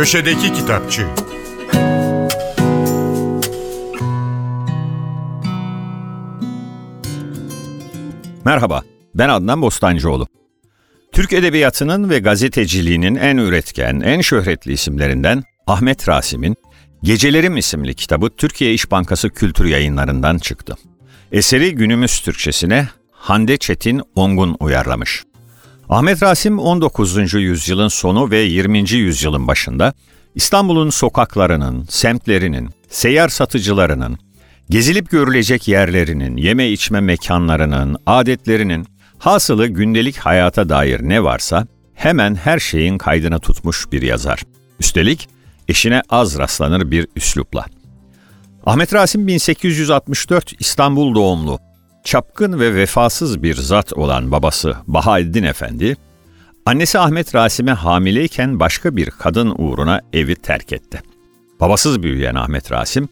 Köşedeki Kitapçı Merhaba, ben Adnan Bostancıoğlu. Türk Edebiyatı'nın ve gazeteciliğinin en üretken, en şöhretli isimlerinden Ahmet Rasim'in Gecelerim isimli kitabı Türkiye İş Bankası Kültür Yayınları'ndan çıktı. Eseri günümüz Türkçesine Hande Çetin Ongun uyarlamış. Ahmet Rasim 19. yüzyılın sonu ve 20. yüzyılın başında İstanbul'un sokaklarının, semtlerinin, seyyar satıcılarının, gezilip görülecek yerlerinin, yeme içme mekanlarının, adetlerinin, hasılı gündelik hayata dair ne varsa hemen her şeyin kaydını tutmuş bir yazar. Üstelik eşine az rastlanır bir üslupla. Ahmet Rasim 1864 İstanbul doğumlu, çapkın ve vefasız bir zat olan babası Bahaeddin Efendi, annesi Ahmet Rasim'e hamileyken başka bir kadın uğruna evi terk etti. Babasız büyüyen Ahmet Rasim,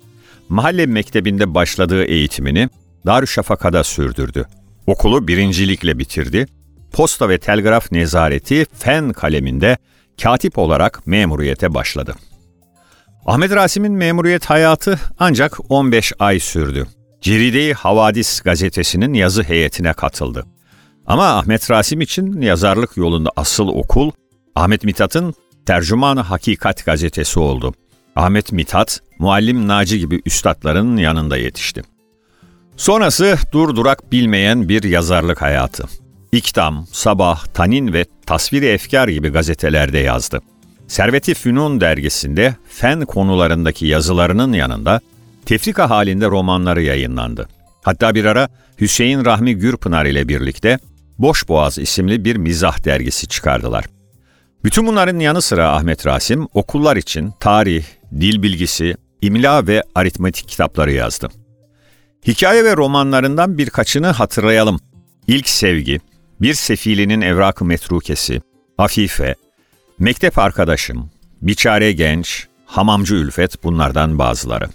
mahalle mektebinde başladığı eğitimini Darüşşafaka'da sürdürdü. Okulu birincilikle bitirdi. Posta ve telgraf nezareti fen kaleminde katip olarak memuriyete başladı. Ahmet Rasim'in memuriyet hayatı ancak 15 ay sürdü. Ceride-i Havadis gazetesinin yazı heyetine katıldı. Ama Ahmet Rasim için yazarlık yolunda asıl okul Ahmet Mithat'ın Tercümanı Hakikat gazetesi oldu. Ahmet Mithat, Muallim Naci gibi üstadların yanında yetişti. Sonrası durdurak bilmeyen bir yazarlık hayatı. İktam, Sabah, Tanin ve Tasviri Efkar gibi gazetelerde yazdı. Servet-i Fünun dergisinde fen konularındaki yazılarının yanında tefrika halinde romanları yayınlandı. Hatta bir ara Hüseyin Rahmi Gürpınar ile birlikte Boş Boğaz isimli bir mizah dergisi çıkardılar. Bütün bunların yanı sıra Ahmet Rasim okullar için tarih, dil bilgisi, imla ve aritmetik kitapları yazdı. Hikaye ve romanlarından birkaçını hatırlayalım. İlk Sevgi, Bir Sefilinin Evrak-ı Metrukesi, Afife, Mektep Arkadaşım, Biçare Genç, Hamamcı Ülfet bunlardan bazıları.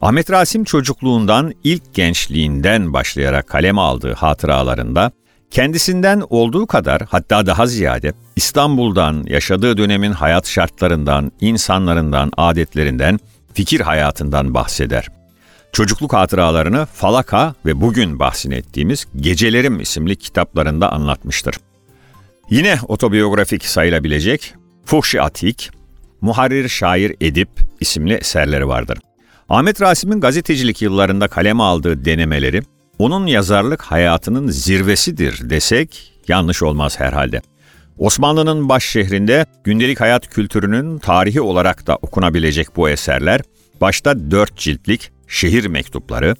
Ahmet Rasim çocukluğundan ilk gençliğinden başlayarak kaleme aldığı hatıralarında kendisinden olduğu kadar hatta daha ziyade İstanbul'dan, yaşadığı dönemin hayat şartlarından, insanlarından, adetlerinden, fikir hayatından bahseder. Çocukluk hatıralarını Falaka ve bugün bahsini ettiğimiz Gecelerim isimli kitaplarında anlatmıştır. Yine otobiyografik sayılabilecek Fuhşi Atik, Muharrir Şair Edip isimli eserleri vardır. Ahmet Rasim'in gazetecilik yıllarında kaleme aldığı denemeleri, onun yazarlık hayatının zirvesidir desek yanlış olmaz herhalde. Osmanlı'nın baş şehrinde gündelik hayat kültürünün tarihi olarak da okunabilecek bu eserler, başta dört ciltlik şehir mektupları,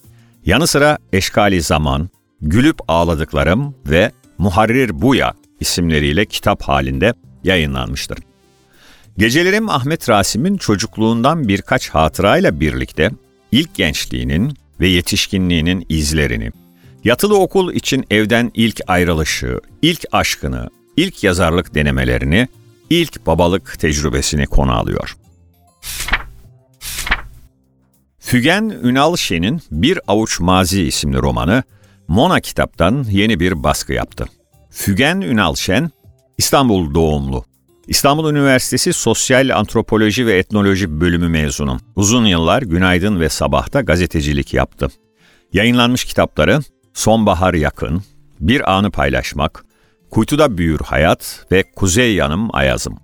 yanı sıra Eşkali Zaman, Gülüp Ağladıklarım ve Muharrir Buya isimleriyle kitap halinde yayınlanmıştır. Gecelerim Ahmet Rasim'in çocukluğundan birkaç hatırayla birlikte ilk gençliğinin ve yetişkinliğinin izlerini, yatılı okul için evden ilk ayrılışı, ilk aşkını, ilk yazarlık denemelerini, ilk babalık tecrübesini konu alıyor. Fügen Ünal Şen'in Bir Avuç Mazi isimli romanı Mona kitaptan yeni bir baskı yaptı. Fügen Ünal Şen, İstanbul doğumlu. İstanbul Üniversitesi Sosyal Antropoloji ve Etnoloji bölümü mezunu. Uzun yıllar Günaydın ve Sabah'ta gazetecilik yaptı. Yayınlanmış kitapları Sonbahar Yakın, Bir Anı Paylaşmak, Kuytuda Büyür Hayat ve Kuzey Yanım Ayazım.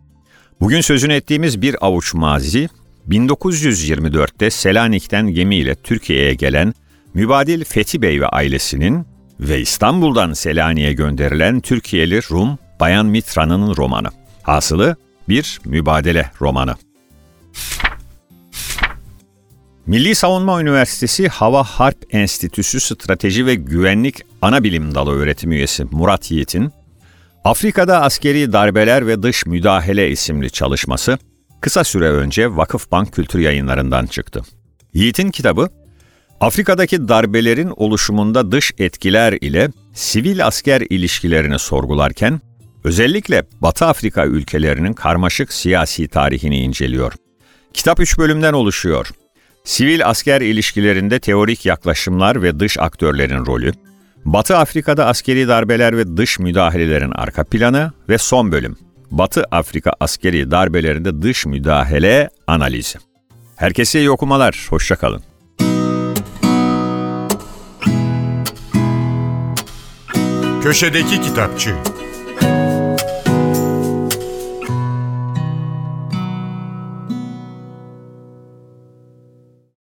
Bugün sözünü ettiğimiz bir avuç mazi, 1924'te Selanik'ten gemiyle Türkiye'ye gelen Mübadil Fethi Bey ve ailesinin ve İstanbul'dan Selanik'e gönderilen Türkiye'li Rum Bayan Mitra'nın romanı. Hasılı bir mübadele romanı. Milli Savunma Üniversitesi Hava Harp Enstitüsü Strateji ve Güvenlik Anabilim Dalı öğretim üyesi Murat Yiğit'in Afrika'da Askeri Darbeler ve Dış Müdahale isimli çalışması kısa süre önce Vakıfbank Kültür Yayınlarından çıktı. Yiğit'in kitabı, Afrika'daki darbelerin oluşumunda dış etkiler ile sivil asker ilişkilerini sorgularken, özellikle Batı Afrika ülkelerinin karmaşık siyasi tarihini inceliyor. Kitap üç bölümden oluşuyor. Sivil asker ilişkilerinde teorik yaklaşımlar ve dış aktörlerin rolü, Batı Afrika'da askeri darbeler ve dış müdahalelerin arka planı ve son bölüm, Batı Afrika askeri darbelerinde dış müdahale analizi. Herkese iyi okumalar, hoşçakalın. Köşedeki Kitapçı